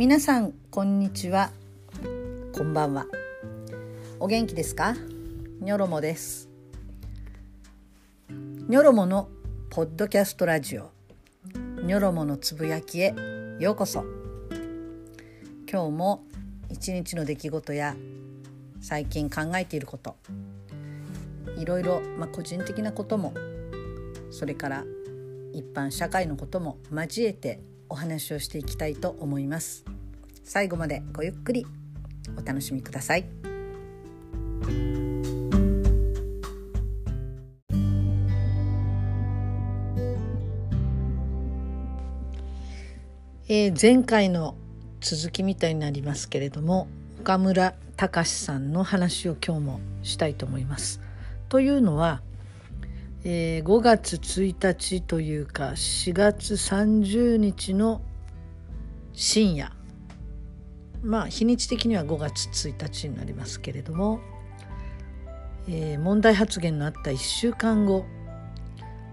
皆さんこんにちは。こんばんは。お元気ですか？ニョロモです。ニョロモのポッドキャストラジオ。ニョロモのつぶやきへ。ようこそ。今日も一日の出来事や最近考えていること。いろいろ、まあ、個人的なこともそれから一般社会のことも交えてお話をしていきたいと思います最後までごゆっくりお楽しみくださいえー、前回の続きみたいになりますけれども岡村隆さんの話を今日もしたいと思います。というのはえー、5月1日というか4月30日の深夜。まあ日にち的には5月1日になりますけれども、えー、問題発言のあった1週間後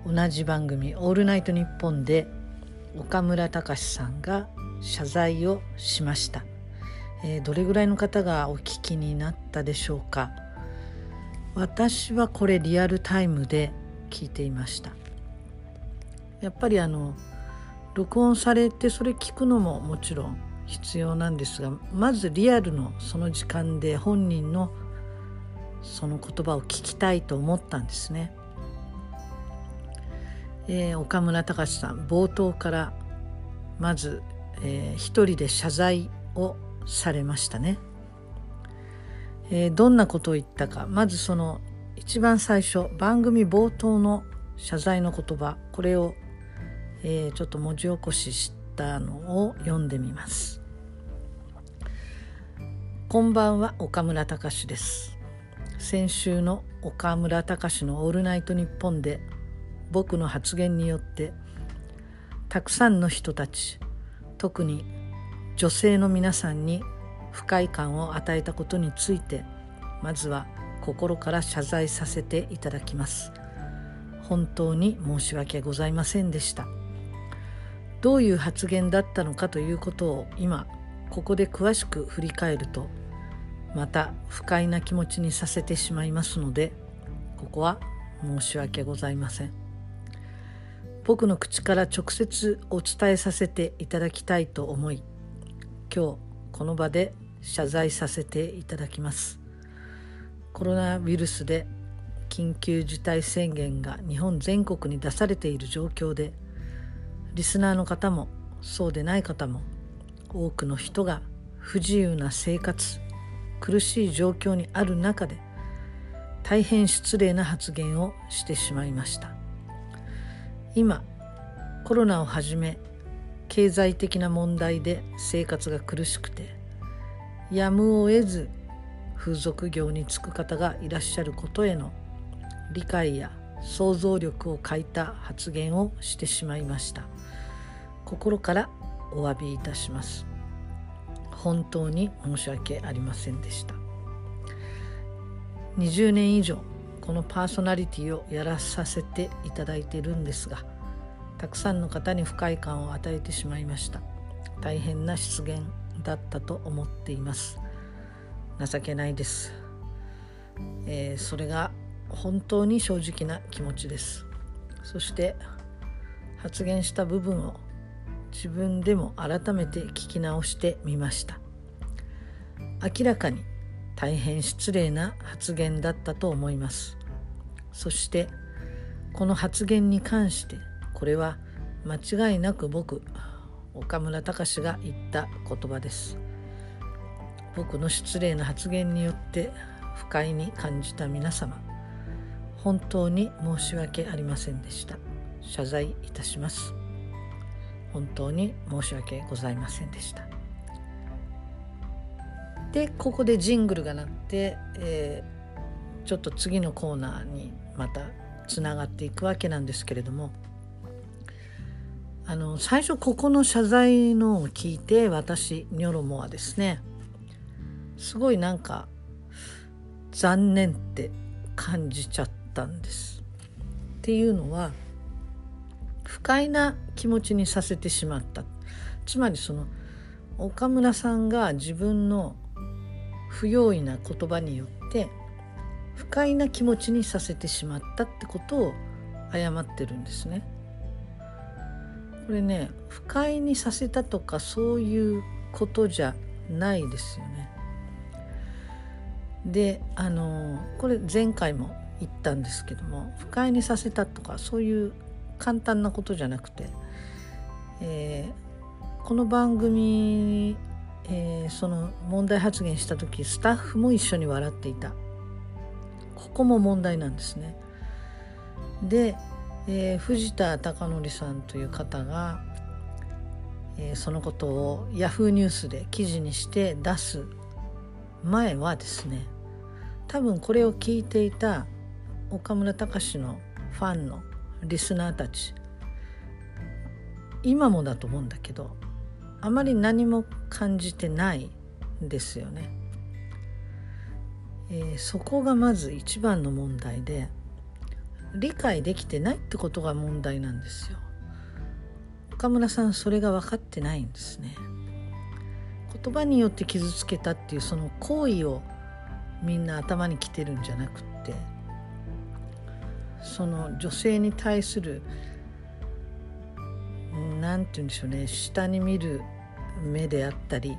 同じ番組「オールナイトニッポン」で岡村隆史さんが謝罪をしました、えー、どれぐらいの方がお聞きになったでしょうか。私はこれリアルタイムで聞いていましたやっぱりあの録音されてそれ聞くのももちろん必要なんですがまずリアルのその時間で本人のその言葉を聞きたいと思ったんですね。えー、岡村隆史さん冒頭からまず、えー、一人で謝罪をされましたね。えー、どんなことを言ったかまずその一番最初番組冒頭の謝罪の言葉。これを、えー、ちょっと文字起こししたのを読んでみます。こんばんは岡村隆史です。先週の岡村隆史の「オールナイトニッポン」で僕の発言によってたくさんの人たち特に女性の皆さんに不快感を与えたことについてまずは心から謝罪させていただきます。本当に申し訳ございませんでした。どういう発言だったのかということを今ここで詳しく振り返るとまた不快な気持ちにさせてしまいますのでここは申し訳ございません。僕の口から直接お伝えさせていただきたいと思い今日この場で謝罪させていただきます。コロナウイルスで緊急事態宣言が日本全国に出されている状況でリスナーの方もそうでない方も多くの人が不自由な生活苦しい状況にある中で大変失礼な発言をしてしまいました。今コロナをはじめ経済的な問題で生活が苦しくてやむを得ず風俗業に就く方がいらっしゃることへの理解や想像力を欠いた発言をしてしまいました。心からお詫びいたします。本当に申し訳ありませんでした。20年以上このパーソナリティをやらさせていただいているんですがたくさんの方に不快感を与えてしまいました。大変な失言だったと思っています。情けないです、えー、それが本当に正直な気持ちです。そして発言した部分を自分でも改めて聞き直してみました。明らかに大変失礼な発言だったと思います。そしてこの発言に関してこれは間違いなく僕岡村隆史が言った言葉です。僕の失礼な発言によって不快に感じた皆様本当に申し訳ありませんでした。謝罪いたします。本当に申し訳ございませんでした。でここでジングルが鳴って、えー、ちょっと次のコーナーにまたつながっていくわけなんですけれどもあの最初ここの謝罪のを聞いて私ニョロモはですね。すごいなんか残念って感じちゃったんです。っていうのは不快な気持ちにさせてしまったつまりその岡村さんが自分の不用意な言葉によって不快な気持ちにさせてしまったってことを謝ってるんですね。これね不快にさせたとかそういうことじゃないですよね。であのこれ前回も言ったんですけども不快にさせたとかそういう簡単なことじゃなくて、えー、この番組、えー、その問題発言した時スタッフも一緒に笑っていたここも問題なんですね。で、えー、藤田貴則さんという方が、えー、そのことをヤフーニュースで記事にして出す前はですね多分これを聞いていた岡村隆史のファンのリスナーたち今もだと思うんだけどあまり何も感じてないんですよね。えー、そこがまず一番の問題で理解できてないってことが問題なんですよ。岡村さんそれが分かってないんですね。言葉によって傷つけたっていうその行為をみんな頭にきてるんじゃなくってその女性に対する何て言うんでしょうね下に見る目であったり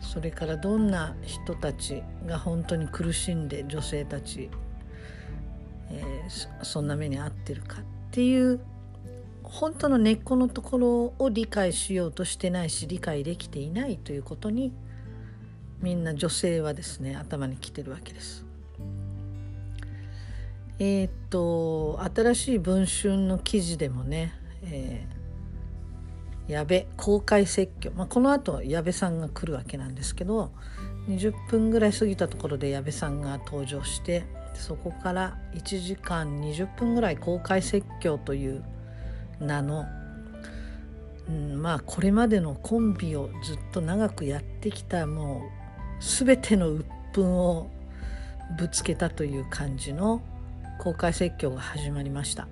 それからどんな人たちが本当に苦しんで女性たち、えー、そんな目に遭ってるかっていう本当の根っこのところを理解しようとしてないし理解できていないということにみんな女性はですね頭にきてるわけです。えー、っと新しい文春の記事でもね、えー、矢部公開説教、まあ、このあと矢部さんが来るわけなんですけど20分ぐらい過ぎたところで矢部さんが登場してそこから1時間20分ぐらい公開説教という名の、うん、まあこれまでのコンビをずっと長くやってきたもう全ての鬱憤をぶつけたという感じの公開説教が始まりました、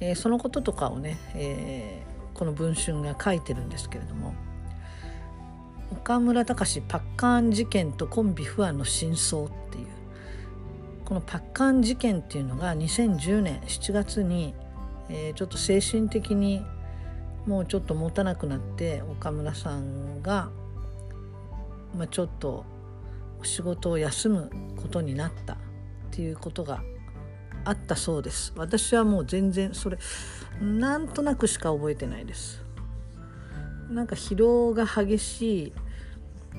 えー、そのこととかをね、えー、この文春が書いてるんですけれども岡村隆史パッカーン事件とコンビ不安の真相っていうこのパッカーン事件っていうのが2010年7月に、えー、ちょっと精神的にもうちょっと持たなくなって岡村さんが、まあ、ちょっと仕事を休むことになったっていうことがあったそうです。私はもう全然それなんとなくしか覚えてないです。なんか疲労が激しい、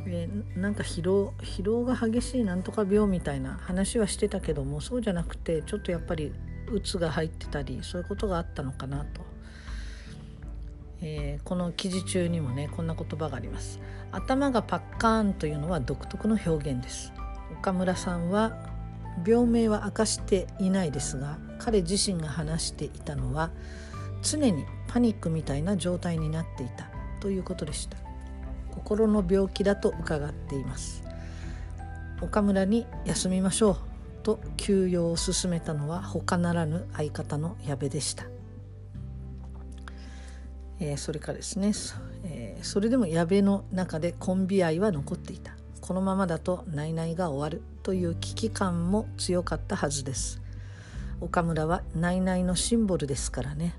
え、なんか疲労疲労が激しいなんとか病みたいな話はしてたけどもそうじゃなくてちょっとやっぱりうつが入ってたりそういうことがあったのかなと、えー、この記事中にもねこんな言葉があります。頭がパッカーンというのは独特の表現です。岡村さんは病名は明かしていないですが彼自身が話していたのは常にパニックみたいな状態になっていたということでした。心の病気だと伺っています。岡村に休みましょうと休養を勧めたのは他ならぬ相方の矢部でした、えー、それからですね、えー、それでも矢部の中でコンビ愛は残っていた。このままだとナイナイが終わるという危機感も強かったはずです。岡村はナイナイのシンボルですからね。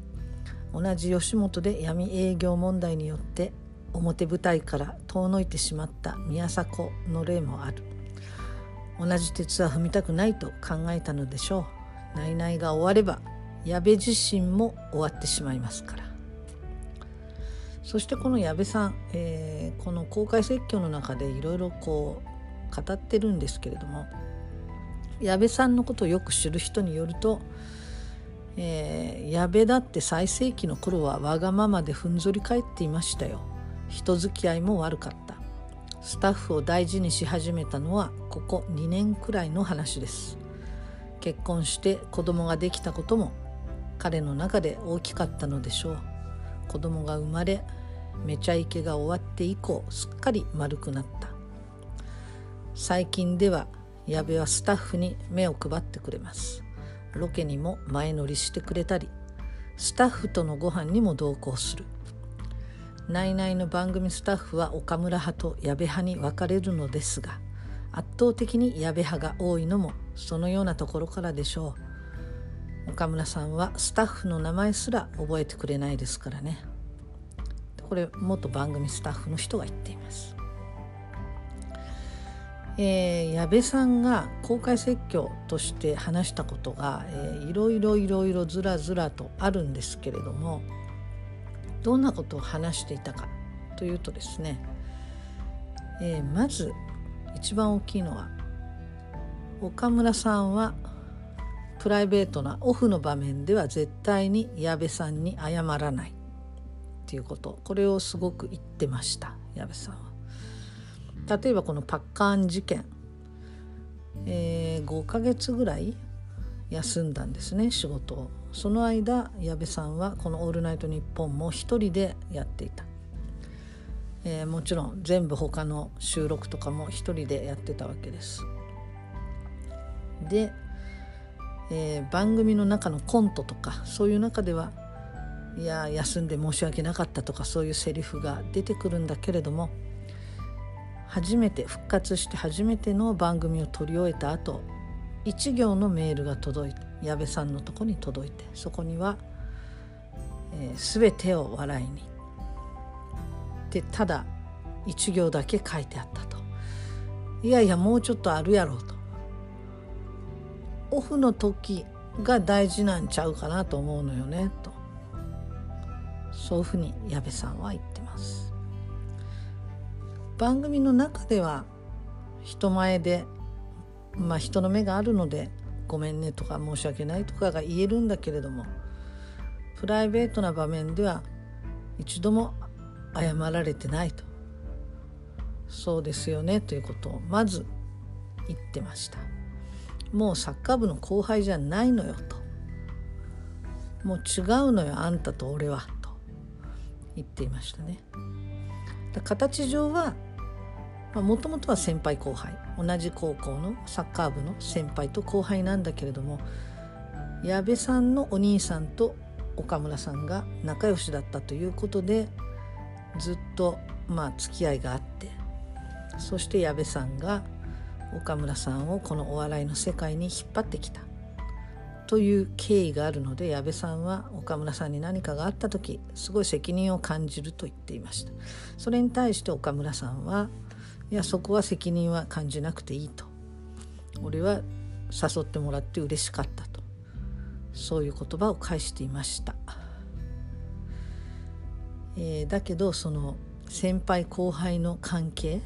同じ吉本で闇営業問題によって表舞台から遠のいてしまった宮迫の例もある。同じ鉄は踏みたくないと考えたのでしょう。ナイナイが終われば矢部自身も終わってしまいますから。そしてこの矢部さん、えー、この公開説教の中でいろいろこう語ってるんですけれども矢部さんのことをよく知る人によると、えー、矢部だって最盛期の頃はわがままでふんぞり返っていましたよ。人付き合いも悪かった。スタッフを大事にし始めたのはここ2年くらいの話です。結婚して子供ができたことも彼の中で大きかったのでしょう。子供が生まれめちゃイケが終わって以降すっかり丸くなった。最近では矢部はスタッフに目を配ってくれます。ロケにも前乗りしてくれたりスタッフとのご飯にも同行する。ナイナイの番組スタッフは岡村派と矢部派に分かれるのですが圧倒的に矢部派が多いのもそのようなところからでしょう。岡村さんはスタッフの名前すら覚えてくれないですからね。これ元番組スタッフの人が言っています。えー、矢部さんが公開説教として話したことが、えー、いろいろいろいろずらずらとあるんですけれどもどんなことを話していたかというとですね、えー、まず一番大きいのは岡村さんはプライベートなオフの場面では絶対に矢部さんに謝らない。っていうこと。これをすごく言ってました矢部さんは。例えばこのパッカーン事件、えー、5ヶ月ぐらい休んだんですね仕事を。その間矢部さんはこの「オールナイトニッポン」も一人でやっていた、えー、もちろん全部他の収録とかも一人でやってたわけです。で、えー、番組の中のコントとかそういう中ではいや休んで申し訳なかったとかそういうセリフが出てくるんだけれども初めて復活して初めての番組を撮り終えた後一行のメールが届いて矢部さんのとこに届いてそこには「えー、全てを笑いに」でただ一行だけ書いてあったと。いやいやもうちょっとあるやろうと。オフの時が大事なんちゃうかなと思うのよねと。そういうふうに矢部さんは言ってます。番組の中では人前でまあ人の目があるのでごめんねとか申し訳ないとかが言えるんだけれどもプライベートな場面では一度も謝られてないと。そうですよねということをまず言ってました。もうサッカー部の後輩じゃないのよと。もう違うのよあんたと俺はと。言っていましたね。形上はもともとは先輩後輩。同じ高校のサッカー部の先輩と後輩なんだけれども矢部さんのお兄さんと岡村さんが仲良しだったということでずっとまあ付き合いがあってそして矢部さんが岡村さんをこのお笑いの世界に引っ張ってきたという経緯があるので矢部さんは岡村さんに何かがあった時すごい責任を感じると言っていました。それに対して岡村さんはいやそこは責任は感じなくていいと。俺は誘ってもらって嬉しかったと。そういう言葉を返していました、えー、だけどその先輩後輩の関係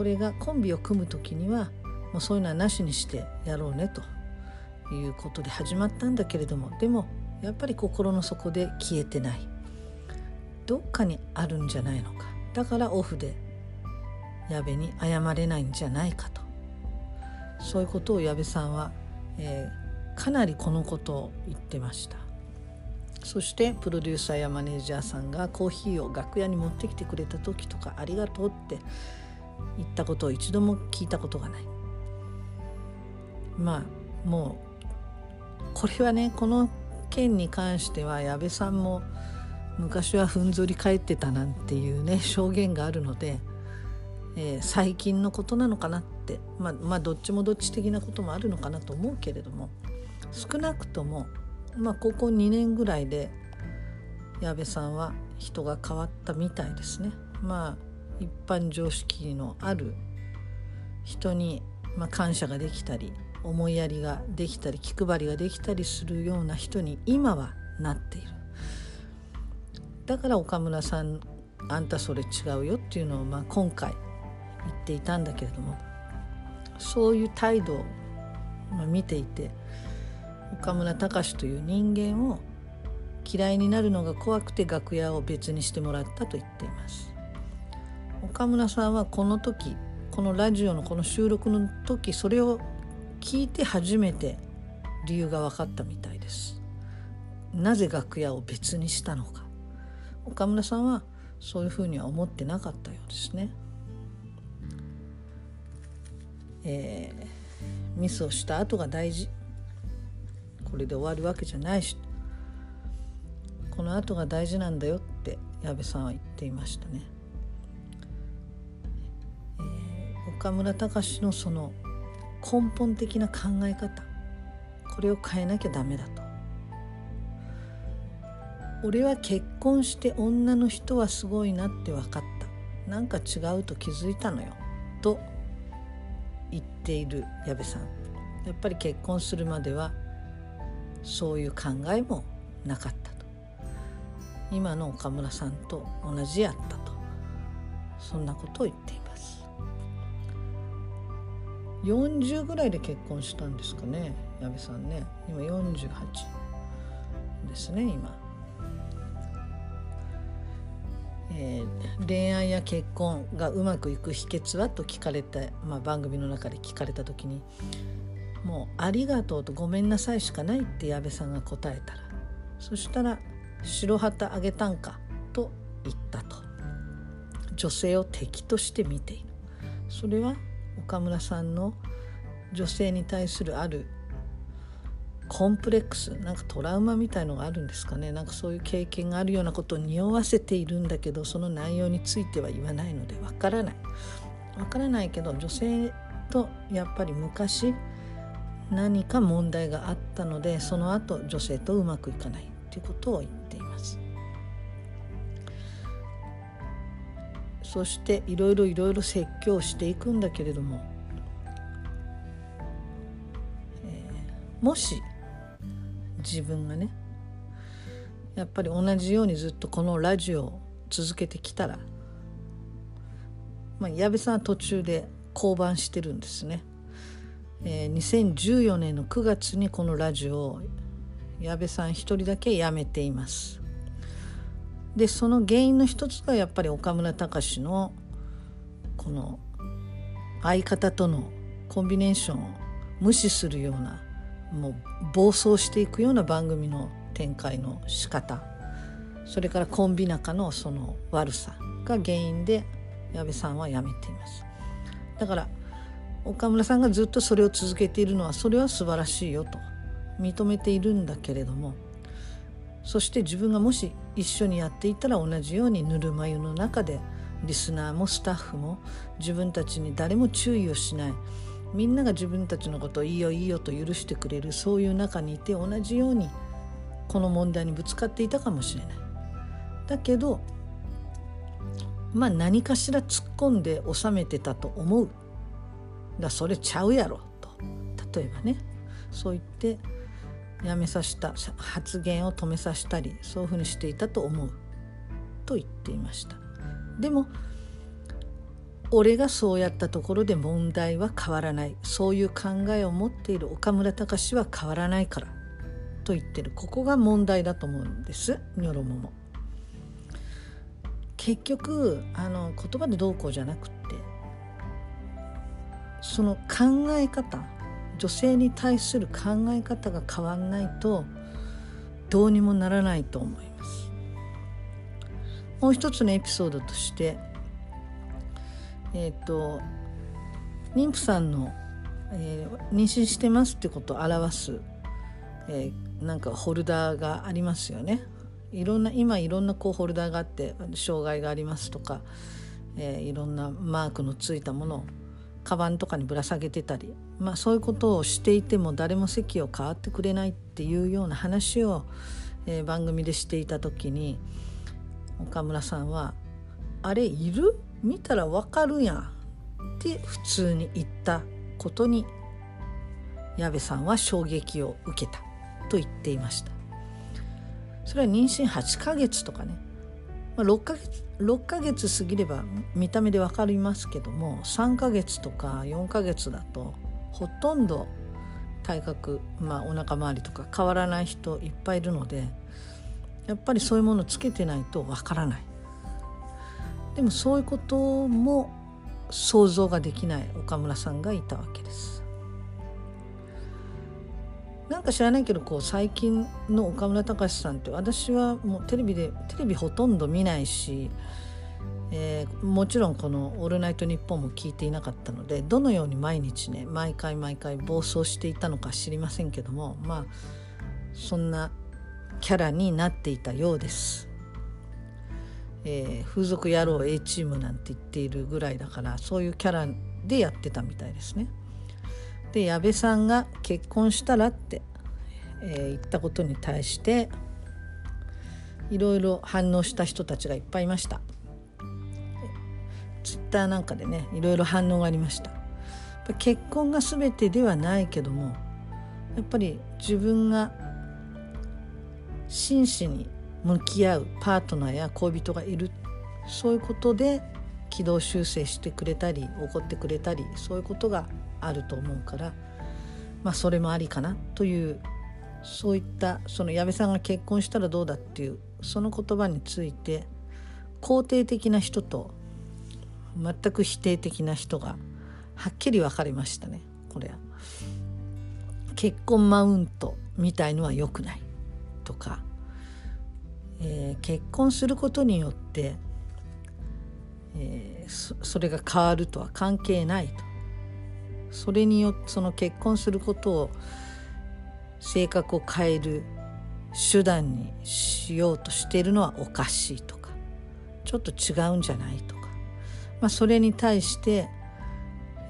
これがコンビを組む時にはもうそういうのはなしにしてやろうねということで始まったんだけれどもでもやっぱり心の底で消えてない。どっかにあるんじゃないのか。だからオフで矢部に謝れないんじゃないかと。そういうことを矢部さんは、えー、かなりこのことを言ってました。そしてプロデューサーやマネージャーさんがコーヒーを楽屋に持ってきてくれた時とか「ありがとう」って言ったことを一度も聞いたことがないまあもうこれはねこの件に関しては矢部さんも昔はふんぞり返ってたなんていうね証言があるので、えー、最近のことなのかなってまあまあどっちもどっち的なこともあるのかなと思うけれども少なくともまあここ2年ぐらいで矢部さんは人が変わったみたいですね。まあ一般常識のある人に、まあ、感謝ができたり思いやりができたり気配りができたりするような人に今はなっている。だから岡村さんあんたそれ違うよっていうのをまあ今回言っていたんだけれどもそういう態度を見ていて岡村隆史という人間を嫌いになるのが怖くて楽屋を別にしてもらったと言っています岡村さんはこの時このラジオのこの収録の時それを聞いて初めて理由が分かったみたいです。なぜ楽屋を別にしたのか。岡村さんはそういうふうには思ってなかったようですね。えー、ミスをした後が大事。これで終わるわけじゃないし。この後が大事なんだよって矢部さんは言っていましたね。岡村隆のその根本的な考え方これを変えなきゃダメだと。俺は結婚して女の人はすごいなって分かった。なんか違うと気づいたのよ。と言っている矢部さん。やっぱり結婚するまではそういう考えもなかったと。今の岡村さんと同じやったと。そんなことを言っています40ぐらいで結婚したんですかね矢部さんね。今48ですね今、えー、恋愛や結婚がうまくいく秘訣は？と聞かれた、まあ、番組の中で聞かれた時にもう「ありがとう」と「ごめんなさい」しかないって矢部さんが答えたらそしたら「白旗あげたんか」と言ったと。女性を敵として見ている。それは岡村さんの女性に対するあるコンプレックスなんかトラウマみたいのがあるんですかね。なんかそういう経験があるようなことを匂わせているんだけどその内容については言わないのでわからない。わからないけど女性とやっぱり昔何か問題があったのでその後女性とうまくいかないということを言そしていろいろいろいろ説教していくんだけれども、えー、もし自分がねやっぱり同じようにずっとこのラジオを続けてきたら、まあ、矢部さんは途中で降板してるんですねえー、2014年の9月にこのラジオを矢部さん一人だけ辞めています。でその原因の一つがやっぱり岡村隆史のこの相方とのコンビネーションを無視するようなもう暴走していくような番組の展開の仕方それからコンビ仲のその悪さが原因で矢部さんは辞めています。だから岡村さんがずっとそれを続けているのはそれは素晴らしいよと認めているんだけれどもそして自分がもし一緒にやっていたら同じようにぬるま湯の中でリスナーもスタッフも自分たちに誰も注意をしない。みんなが自分たちのことをいいよいいよと許してくれるそういう中にいて同じようにこの問題にぶつかっていたかもしれない。だけどまあ何かしら突っ込んで収めてたと思う。だそれちゃうやろと。例えばねそう言ってやめさせた発言を止めさせたりそういうふうにしていたと思う。と言っていました。でも俺がそうやったところで問題は変わらない。そういう考えを持っている岡村隆史は変わらないから。と言ってる。ここが問題だと思うんです。ニョロモも。結局あの言葉でどうこうじゃなくってその考え方女性に対する考え方が変わんないとどうにもならないと思います。もう一つのエピソードとしてえっ、ー、と妊婦さんの、えー、妊娠してますってことを表す、えー、なんかホルダーがありますよね。いろんな今いろんなこうホルダーがあって障害がありますとか、えー、いろんなマークのついたものをカバンとかにぶら下げてたり、まあ、そういうことをしていても誰も席を変わってくれないっていうような話を、えー、番組でしていた時に岡村さんは「あれいる？見たらわかるやん」って普通に言ったことに矢部さんは衝撃を受けたと言っていました。それは妊娠8ヶ月とかねまあ、6ヶ月6ヶ月過ぎれば見た目で分かりますけども3ヶ月とか4ヶ月だとほとんど体格、まあ、お腹周りとか変わらない人いっぱいいるのでやっぱりそういうものをつけてないと分からない。でもそういうことも想像ができない岡村さんがいたわけです。なんか知らないけどこう最近の岡村隆史さんって私はもうテレビでテレビほとんど見ないし、えー、もちろんこの「オールナイトニッポン」も聞いていなかったのでどのように毎日ね毎回毎回暴走していたのか知りませんけどもまあそんなキャラになっていたようです。えー、風俗野郎 A チームなんて言っているぐらいだからそういうキャラでやってたみたいですね。で矢部さんが結婚したらって、えー、言ったことに対していろいろ反応した人たちがいっぱいいました。ツイッターなんかでねいろいろ反応がありました。結婚が全てではないけどもやっぱり自分が真摯に向き合うパートナーや恋人がいるそういうことで軌道修正してくれたり怒ってくれたりそういうことがあると思うからまあそれもありかなというそういったその矢部さんが結婚したらどうだっていうその言葉について肯定的な人と全く否定的な人がはっきり分かりましたねこれは。結婚マウントみたいのは良くないとか、えー、結婚することによって、えー、それが変わるとは関係ないとそれによってその結婚することを性格を変える手段にしようとしているのはおかしいとかちょっと違うんじゃないとか、まあ、それに対して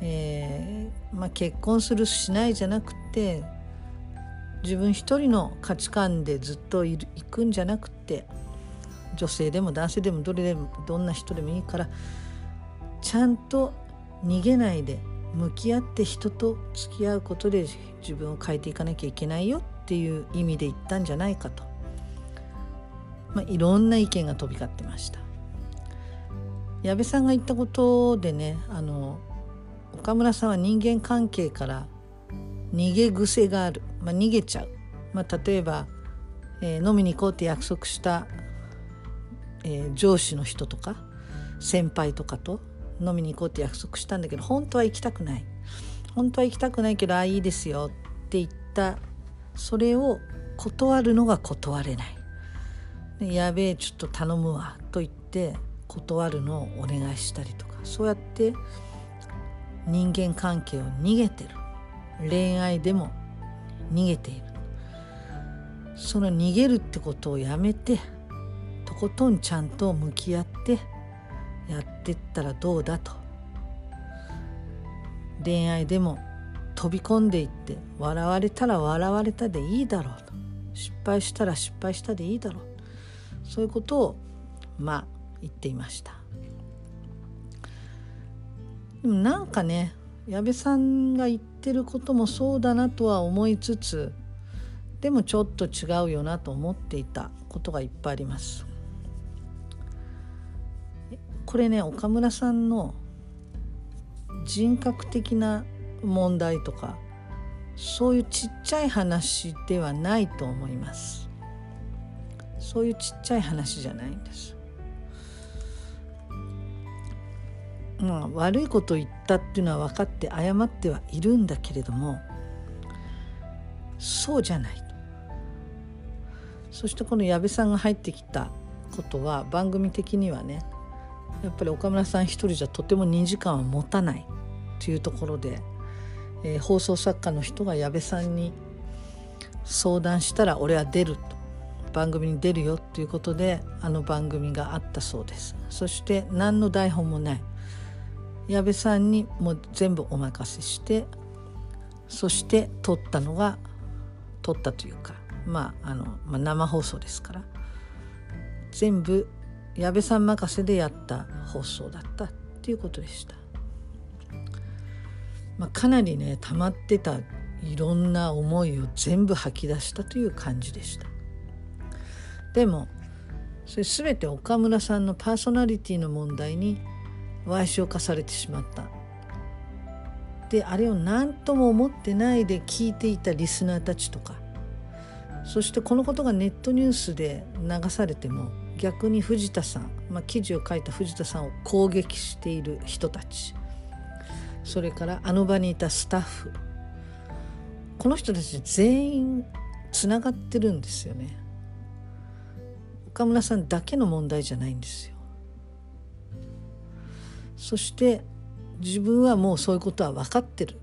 えー、まあ、結婚するしないじゃなくて自分一人の価値観でずっといくんじゃなくて女性でも男性でもどれでもどんな人でもいいからちゃんと逃げないで向き合って人と付き合うことで自分を変えていかなきゃいけないよっていう意味で言ったんじゃないかと、まあ、いろんな意見が飛び交ってました。矢部さんが言ったことでねあの岡村さんは人間関係から逃げ癖がある、まあ、逃げちゃう、まあ、例えば、えー、飲みに行こうって約束した、えー、上司の人とか先輩とかと飲みに行こうって約束したんだけど本当は行きたくない。本当は行きたくないけどああいいですよって言った。それを断るのが断れない。でやべえちょっと頼むわ。と言って断るのをお願いしたりとか。そうやって人間関係を逃げてる。恋愛でも逃げている。その逃げるってことをやめてとことんちゃんと向き合ってやってったらどうだと。恋愛でも飛び込んでいって笑われたら笑われたでいいだろうと。失敗したら失敗したでいいだろう。そういうことをまあ言っていました。でもなんかね矢部さんが言ってることもそうだなとは思いつつでもちょっと違うよなと思っていたことがいっぱいあります。これね岡村さんの人格的な問題とかそういうちっちゃい話ではないと思います。そういうちっちゃい話じゃないんです。まあ、悪いこと言ったっていうのは分かって謝ってはいるんだけれどもそうじゃないそしてこの矢部さんが入ってきたことは番組的にはねやっぱり岡村さん一人じゃとても2時間は持たないというところで、えー、放送作家の人が矢部さんに相談したら俺は出ると。番組に出るよということであの番組があったそうです。そして何の台本もない。矢部さんにもう全部お任せしてそして撮ったのが撮ったというかまああの、まあ、生放送ですから。全部矢部さん任せでやった放送だったっていうことでした。まあ、かなりね溜まってたいろんな思いを全部吐き出したという感じでした。でもそれ全て岡村さんのパーソナリティの問題に矮小化されてしまったであれを何とも思ってないで聞いていたリスナーたちとかそしてこのことがネットニュースで流されても逆に藤田さん、まあ、記事を書いた藤田さんを攻撃している人たち。それからあの場にいたスタッフ。この人たち全員つながってるんですよね。岡村さんだけの問題じゃないんですよ。そして自分はもうそういうことは分かってる。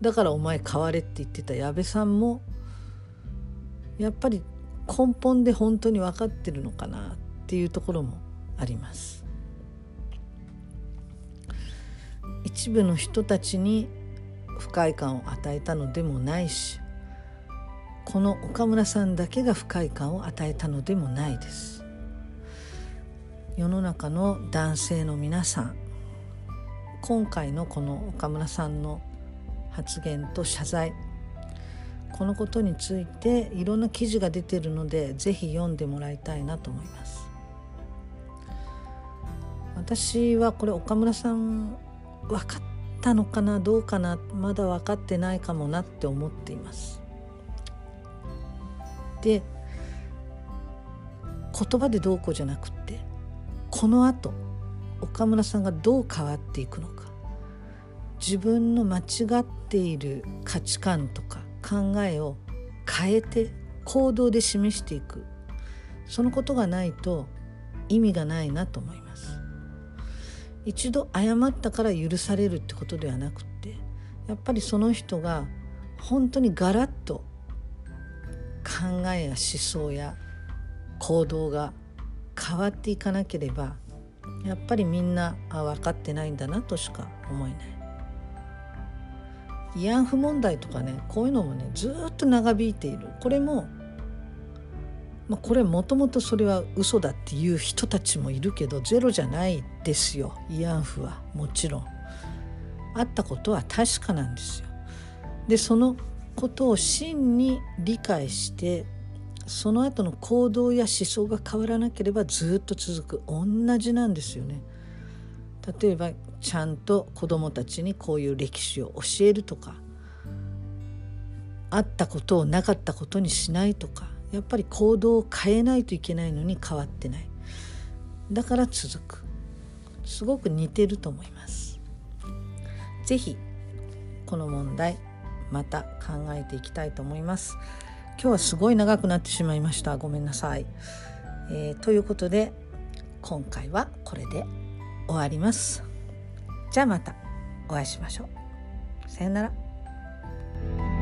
だからお前変われって言ってた矢部さんもやっぱり根本で本当に分かってるのかなっっていうところもあります。一部の人たちに不快感を与えたのでもないしこの岡村さんだけが不快感を与えたのでもないです。世の中の男性の皆さん今回のこの岡村さんの発言と謝罪このことについていろんな記事が出てるのでぜひ読んでもらいたいなと思います。私はこれ岡村さん分かったのかなどうかなまだ分かってないかもなって思っています。で言葉でどうこうじゃなくってこのあと岡村さんがどう変わっていくのか自分の間違っている価値観とか考えを変えて行動で示していく。そのことがないと意味がないなと思います。一度謝ったから許されるってことではなくってやっぱりその人が本当にガラッと考えや思想や行動が変わっていかなければやっぱりみんなあ分かってないんだなとしか思えない。慰安婦問題とかねこういうのもねずっと長引いている。これも、まあ、これもともとそれは嘘だっていう人たちもいるけどゼロじゃないですよ。慰安婦は。もちろん。あったことは確かなんですよ。でそのことを真に理解してその後の行動や思想が変わらなければずっと続く。同じなんですよね。例えばちゃんと子どもたちにこういう歴史を教えるとかあったことをなかったことにしないとかやっぱり行動を変えないといけないのに変わってない。だから続く。すごく似てると思います。ぜひこの問題また考えていきたいと思います。今日はすごい長くなってしまいました。ごめんなさい、えー、ということで今回はこれで。終わります。じゃあまたお会いしましょう。さよなら。